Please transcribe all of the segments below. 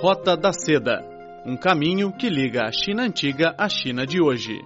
Rota da Seda um caminho que liga a China antiga à China de hoje.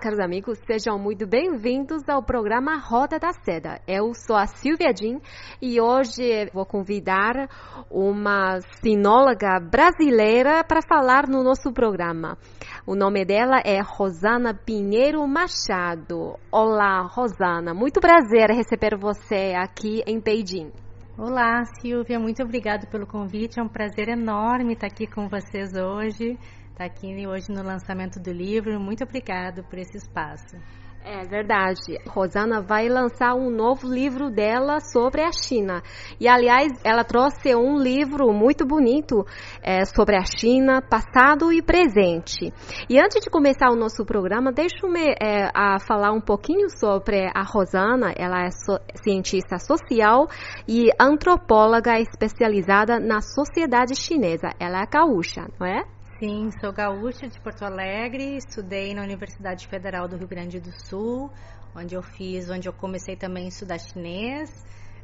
Caros amigos, sejam muito bem-vindos ao programa Roda da Seda. Eu sou a Silvia Jean e hoje vou convidar uma sinóloga brasileira para falar no nosso programa. O nome dela é Rosana Pinheiro Machado. Olá, Rosana, muito prazer receber você aqui em Beijing. Olá, Silvia, muito obrigada pelo convite. É um prazer enorme estar aqui com vocês hoje estar tá aqui hoje no lançamento do livro. Muito obrigado por esse espaço. É verdade. Rosana vai lançar um novo livro dela sobre a China. E, aliás, ela trouxe um livro muito bonito é, sobre a China, passado e presente. E antes de começar o nosso programa, deixa-me é, a falar um pouquinho sobre a Rosana. Ela é so cientista social e antropóloga especializada na sociedade chinesa. Ela é gaúcha, não é? Sim, sou gaúcha de Porto Alegre, estudei na Universidade Federal do Rio Grande do Sul, onde eu fiz, onde eu comecei também a estudar chinês.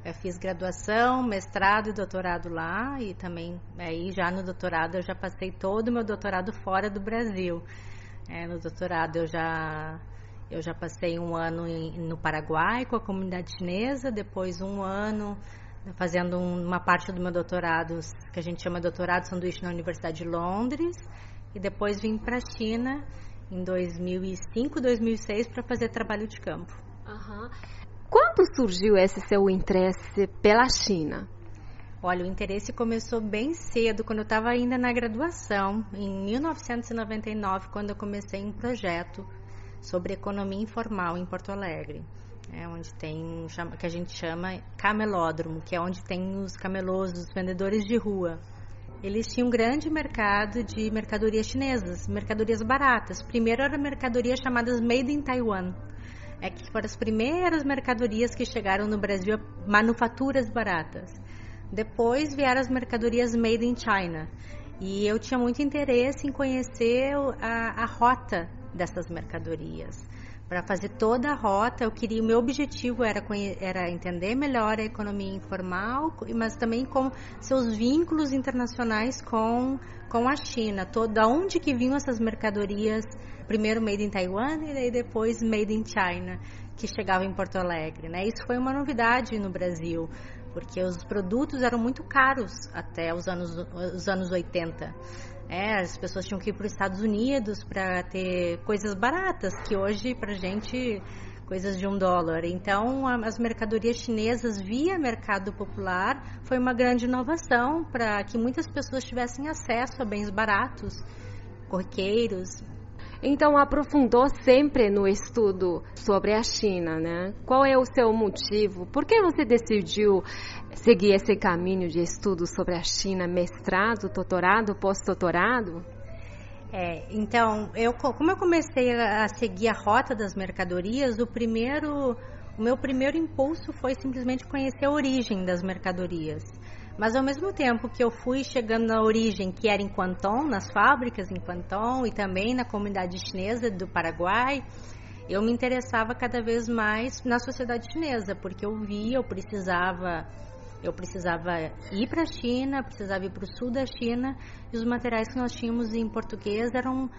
Eu fiz graduação, mestrado e doutorado lá e também aí já no doutorado eu já passei todo o meu doutorado fora do Brasil. É, no doutorado eu já eu já passei um ano em, no Paraguai com a comunidade chinesa, depois um ano fazendo uma parte do meu doutorado, que a gente chama doutorado sanduíche na Universidade de Londres, e depois vim para a China em 2005, 2006 para fazer trabalho de campo. Uhum. Quando surgiu esse seu interesse pela China? Olha, o interesse começou bem cedo, quando eu estava ainda na graduação, em 1999, quando eu comecei um projeto sobre economia informal em Porto Alegre é onde tem que a gente chama camelódromo, que é onde tem os camelôs, os vendedores de rua. Eles tinham um grande mercado de mercadorias chinesas, mercadorias baratas. Primeiro eram mercadorias chamadas Made in Taiwan, é que foram as primeiras mercadorias que chegaram no Brasil, manufaturas baratas. Depois vieram as mercadorias Made in China. E eu tinha muito interesse em conhecer a, a rota dessas mercadorias para fazer toda a rota. Eu queria, o meu objetivo era, era entender melhor a economia informal, mas também com seus vínculos internacionais com, com a China. Toda onde que vinham essas mercadorias, primeiro made in Taiwan e depois made in China, que chegavam em Porto Alegre, né? Isso foi uma novidade no Brasil, porque os produtos eram muito caros até os anos os anos 80. É, as pessoas tinham que ir para os Estados Unidos para ter coisas baratas, que hoje para gente coisas de um dólar. Então, as mercadorias chinesas via mercado popular foi uma grande inovação para que muitas pessoas tivessem acesso a bens baratos, corriqueiros, então, aprofundou sempre no estudo sobre a China, né? Qual é o seu motivo? Por que você decidiu seguir esse caminho de estudo sobre a China, mestrado, doutorado, pós-doutorado? É, então, eu, como eu comecei a seguir a rota das mercadorias, o primeiro, o meu primeiro impulso foi simplesmente conhecer a origem das mercadorias. Mas ao mesmo tempo que eu fui chegando na origem, que era em Quanton, nas fábricas em Quanton e também na comunidade chinesa do Paraguai, eu me interessava cada vez mais na sociedade chinesa, porque eu via, eu precisava eu precisava ir para a China, precisava ir para o sul da China, e os materiais que nós tínhamos em português eram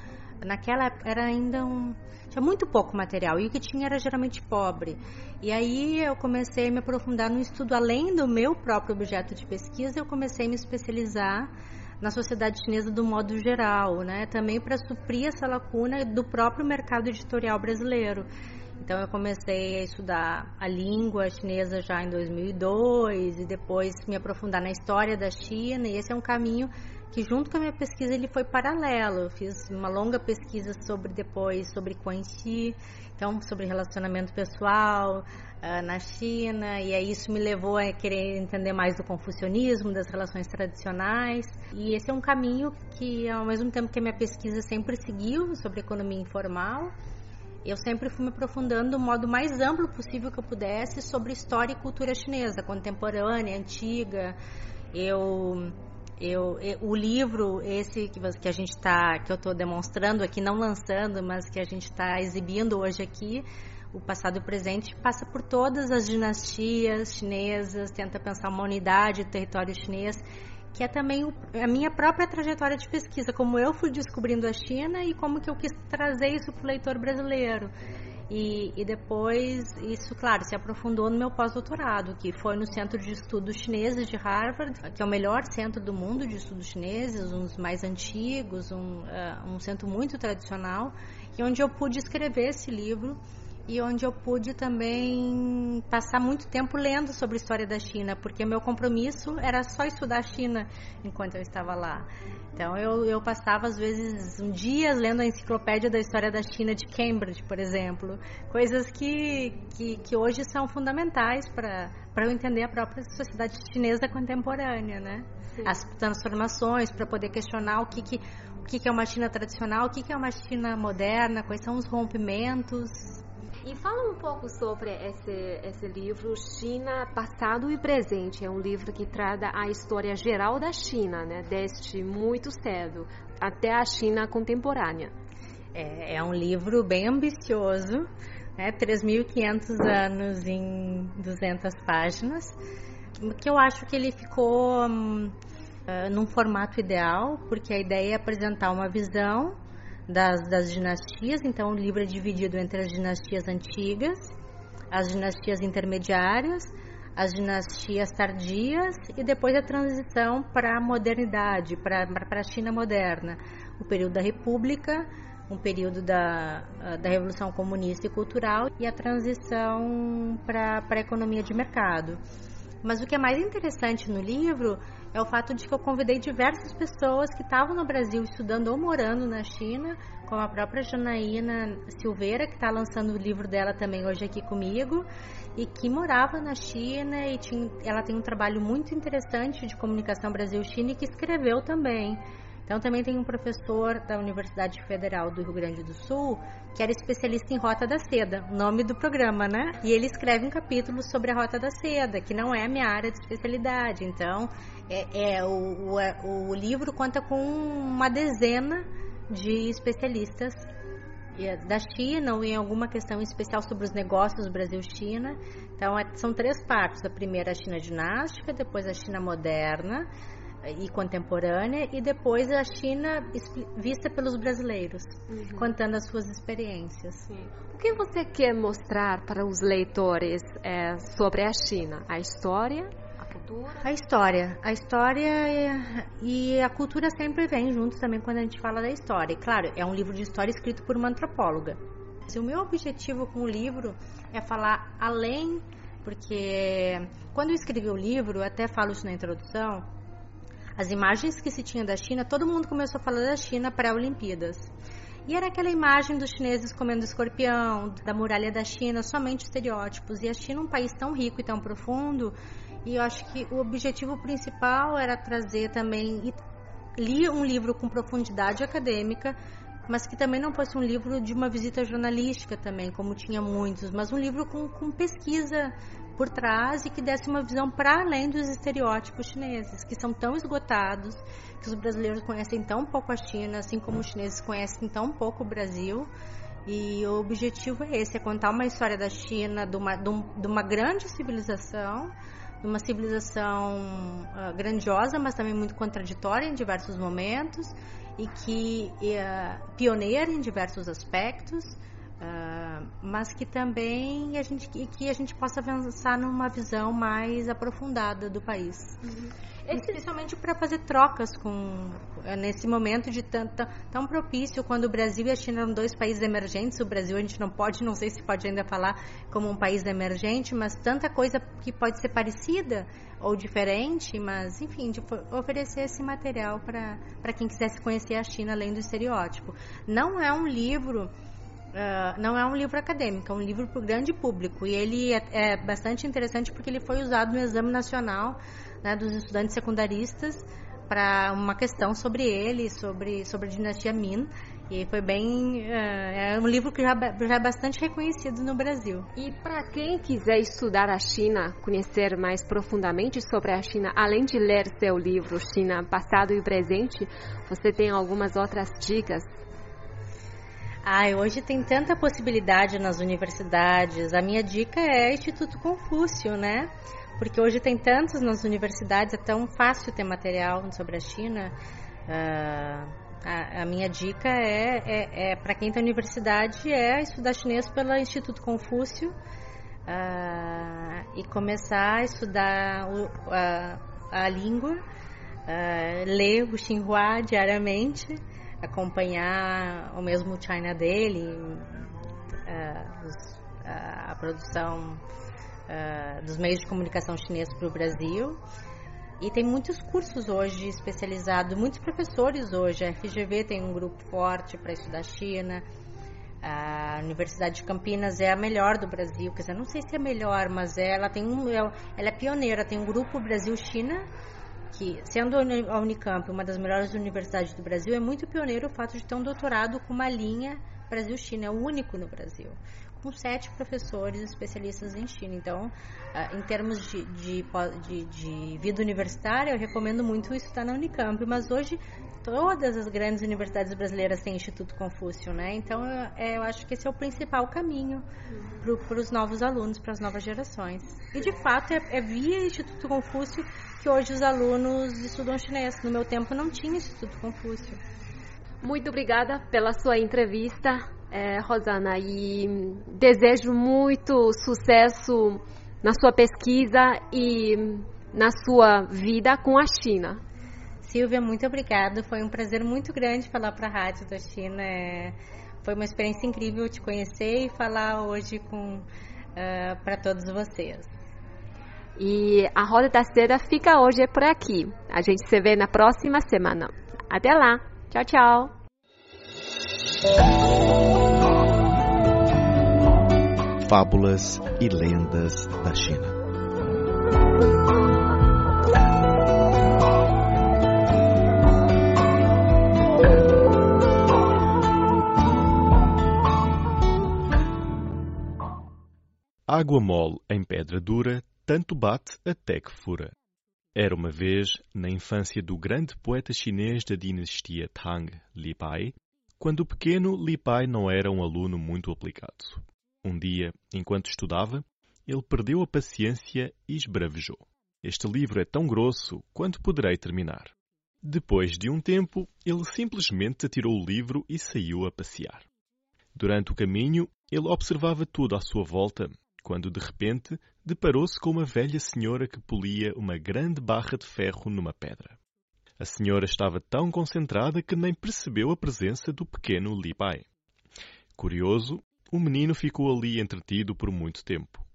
naquela época era ainda um tinha muito pouco material e o que tinha era geralmente pobre. E aí eu comecei a me aprofundar no estudo além do meu próprio objeto de pesquisa, eu comecei a me especializar na sociedade chinesa do modo geral, né? Também para suprir essa lacuna do próprio mercado editorial brasileiro. Então eu comecei a estudar a língua chinesa já em 2002 e depois me aprofundar na história da China, e esse é um caminho que junto com a minha pesquisa ele foi paralelo. Eu fiz uma longa pesquisa sobre depois sobre Quan então sobre relacionamento pessoal uh, na China, e aí isso me levou a querer entender mais do confucionismo, das relações tradicionais. E esse é um caminho que ao mesmo tempo que a minha pesquisa sempre seguiu sobre economia informal, eu sempre fui me aprofundando do modo mais amplo possível que eu pudesse sobre história e cultura chinesa, contemporânea, antiga, Eu eu, o livro esse que, que a gente está que eu estou demonstrando aqui não lançando mas que a gente está exibindo hoje aqui o passado e o presente passa por todas as dinastias chinesas tenta pensar uma unidade do território chinês que é também a minha própria trajetória de pesquisa como eu fui descobrindo a China e como que eu quis trazer isso para o leitor brasileiro e, e, depois, isso, claro, se aprofundou no meu pós-doutorado, que foi no Centro de Estudos Chineses de Harvard, que é o melhor centro do mundo de estudos chineses, um dos mais antigos, um, uh, um centro muito tradicional, e onde eu pude escrever esse livro e onde eu pude também passar muito tempo lendo sobre a história da China, porque meu compromisso era só estudar a China enquanto eu estava lá. Então eu, eu passava às vezes um dia lendo a enciclopédia da história da China de Cambridge, por exemplo, coisas que, que, que hoje são fundamentais para eu entender a própria sociedade chinesa contemporânea, né? Sim. As transformações, para poder questionar o que, que, o que, que é uma China tradicional, o que, que é uma China moderna, quais são os rompimentos. E fala um pouco sobre esse, esse livro China Passado e Presente. É um livro que trata a história geral da China, né? desde muito cedo até a China contemporânea. É, é um livro bem ambicioso, né? 3.500 anos em 200 páginas, que eu acho que ele ficou hum, uh, num formato ideal, porque a ideia é apresentar uma visão das, das dinastias. Então, o livro é dividido entre as dinastias antigas, as dinastias intermediárias, as dinastias tardias e depois a transição para a modernidade, para a China moderna, o período da República, um período da, da Revolução Comunista e Cultural e a transição para a economia de mercado. Mas o que é mais interessante no livro é o fato de que eu convidei diversas pessoas que estavam no Brasil estudando ou morando na China, como a própria Janaína Silveira, que está lançando o livro dela também hoje aqui comigo, e que morava na China e tinha, ela tem um trabalho muito interessante de comunicação Brasil-China e que escreveu também. Então também tem um professor da Universidade Federal do Rio Grande do Sul que era especialista em Rota da Seda, nome do programa, né? E ele escreve um capítulo sobre a Rota da Seda, que não é a minha área de especialidade. Então é, é o, o, é, o livro conta com uma dezena de especialistas é da China ou em alguma questão especial sobre os negócios Brasil-China. Então, é, são três partes. A primeira, a China dinástica, depois a China moderna, e contemporânea e depois a China vista pelos brasileiros, uhum. contando as suas experiências. Sim. O que você quer mostrar para os leitores é, sobre a China? A história? A cultura? A história. A história e a cultura sempre vem juntos também quando a gente fala da história. E, claro, é um livro de história escrito por uma antropóloga. O meu objetivo com o livro é falar além, porque quando eu escrevi o livro, até falo isso na introdução, as imagens que se tinha da China, todo mundo começou a falar da China pré-Olimpíadas. E era aquela imagem dos chineses comendo escorpião, da muralha da China, somente estereótipos. E a China, um país tão rico e tão profundo, e eu acho que o objetivo principal era trazer também. Li um livro com profundidade acadêmica, mas que também não fosse um livro de uma visita jornalística também, como tinha muitos, mas um livro com, com pesquisa por trás e que desse uma visão para além dos estereótipos chineses, que são tão esgotados, que os brasileiros conhecem tão pouco a China, assim como os chineses conhecem tão pouco o Brasil. E o objetivo é esse, é contar uma história da China, de uma, de uma grande civilização, de uma civilização uh, grandiosa, mas também muito contraditória em diversos momentos, e que uh, pioneira em diversos aspectos, Uh, mas que também a gente que a gente possa avançar numa visão mais aprofundada do país. Uhum. Especialmente para fazer trocas com eh, nesse momento de tanta tão propício quando o Brasil e a China eram dois países emergentes. O Brasil a gente não pode, não sei se pode ainda falar como um país emergente, mas tanta coisa que pode ser parecida ou diferente, mas enfim, de oferecer esse material para quem quisesse conhecer a China além do estereótipo. Não é um livro Uh, não é um livro acadêmico, é um livro para o grande público. E ele é, é, bastante interessante porque ele foi usado no Exame Nacional né, dos Estudantes Secundaristas para uma questão sobre ele, sobre, sobre a dinastia Min. E foi bem. Uh, é um livro que já, já é bastante reconhecido no Brasil. E para quem quiser estudar a China, conhecer mais profundamente sobre a China, além de ler seu livro China Passado e Presente, você tem algumas outras dicas? Ai, hoje tem tanta possibilidade nas universidades. A minha dica é Instituto Confúcio, né? Porque hoje tem tantos nas universidades, é tão fácil ter material sobre a China. Uh, a, a minha dica é, é, é para quem está na universidade é estudar chinês pelo Instituto Confúcio uh, e começar a estudar o, a, a língua, uh, ler o Xinhua diariamente, acompanhar o mesmo China dele, uh, os, a produção dos meios de comunicação chineses para o Brasil e tem muitos cursos hoje especializados, muitos professores hoje. A FGV tem um grupo forte para estudar China. A Universidade de Campinas é a melhor do Brasil, quer dizer, não sei se é a melhor, mas ela tem um, ela é pioneira, tem um grupo Brasil-China que, sendo a Unicamp uma das melhores universidades do Brasil, é muito pioneiro o fato de ter um doutorado com uma linha Brasil-China, é o único no Brasil com sete professores especialistas em China. Então, ah, em termos de, de, de, de vida universitária, eu recomendo muito estudar na Unicamp, mas hoje todas as grandes universidades brasileiras têm Instituto Confúcio, né? Então, eu, é, eu acho que esse é o principal caminho para os novos alunos, para as novas gerações. E, de fato, é, é via Instituto Confúcio que hoje os alunos estudam chinês. No meu tempo não tinha Instituto Confúcio. Muito obrigada pela sua entrevista é, Rosana, e desejo muito sucesso na sua pesquisa e na sua vida com a China. Silvia, muito obrigada. Foi um prazer muito grande falar para a Rádio da China. É, foi uma experiência incrível te conhecer e falar hoje com uh, para todos vocês. E a Roda da Seda fica hoje por aqui. A gente se vê na próxima semana. Até lá. Tchau, tchau. Fábulas e lendas da China. Água mole em pedra dura, tanto bate até que fura. Era uma vez, na infância do grande poeta chinês da dinastia Tang, Li Bai, quando pequeno, Li Pai não era um aluno muito aplicado. Um dia, enquanto estudava, ele perdeu a paciência e esbravejou. Este livro é tão grosso, quanto poderei terminar? Depois de um tempo, ele simplesmente atirou o livro e saiu a passear. Durante o caminho, ele observava tudo à sua volta, quando de repente deparou-se com uma velha senhora que polia uma grande barra de ferro numa pedra. A senhora estava tão concentrada que nem percebeu a presença do pequeno Li Pai. Curioso, o menino ficou ali entretido por muito tempo.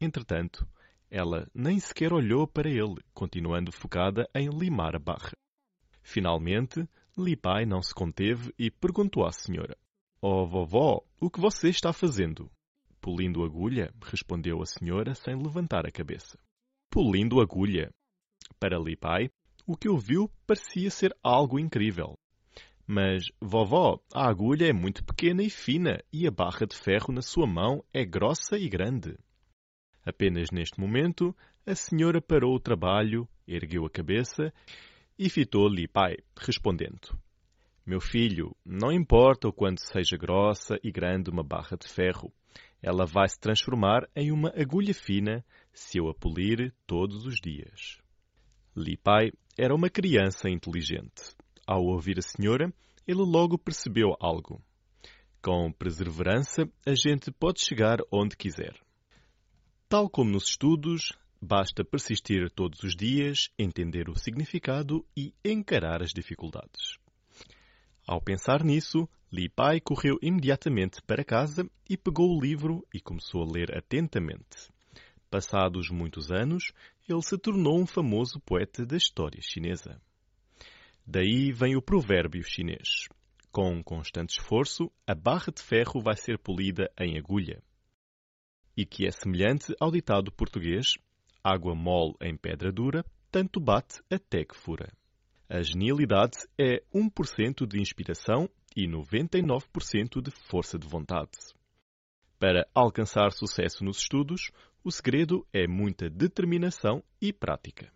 Entretanto, ela nem sequer olhou para ele, continuando focada em limar a barra. Finalmente, Li Pai não se conteve e perguntou à senhora: Oh, vovó, o que você está fazendo? Polindo agulha, respondeu a senhora sem levantar a cabeça. Polindo agulha. Para Li Pai, o que ouviu parecia ser algo incrível. Mas, vovó, a agulha é muito pequena e fina e a barra de ferro na sua mão é grossa e grande. Apenas neste momento, a senhora parou o trabalho, ergueu a cabeça e fitou-lhe pai, respondendo: Meu filho, não importa o quanto seja grossa e grande uma barra de ferro, ela vai se transformar em uma agulha fina se eu a polir todos os dias. Li Pai era uma criança inteligente. Ao ouvir a senhora, ele logo percebeu algo. Com perseverança, a gente pode chegar onde quiser. Tal como nos estudos, basta persistir todos os dias, entender o significado e encarar as dificuldades. Ao pensar nisso, Li Pai correu imediatamente para casa e pegou o livro e começou a ler atentamente. Passados muitos anos, ele se tornou um famoso poeta da história chinesa. Daí vem o provérbio chinês: com constante esforço, a barra de ferro vai ser polida em agulha. E que é semelhante ao ditado português: água mole em pedra dura, tanto bate até que fura. A genialidade é 1% de inspiração e 99% de força de vontade. Para alcançar sucesso nos estudos, o segredo é muita determinação e prática.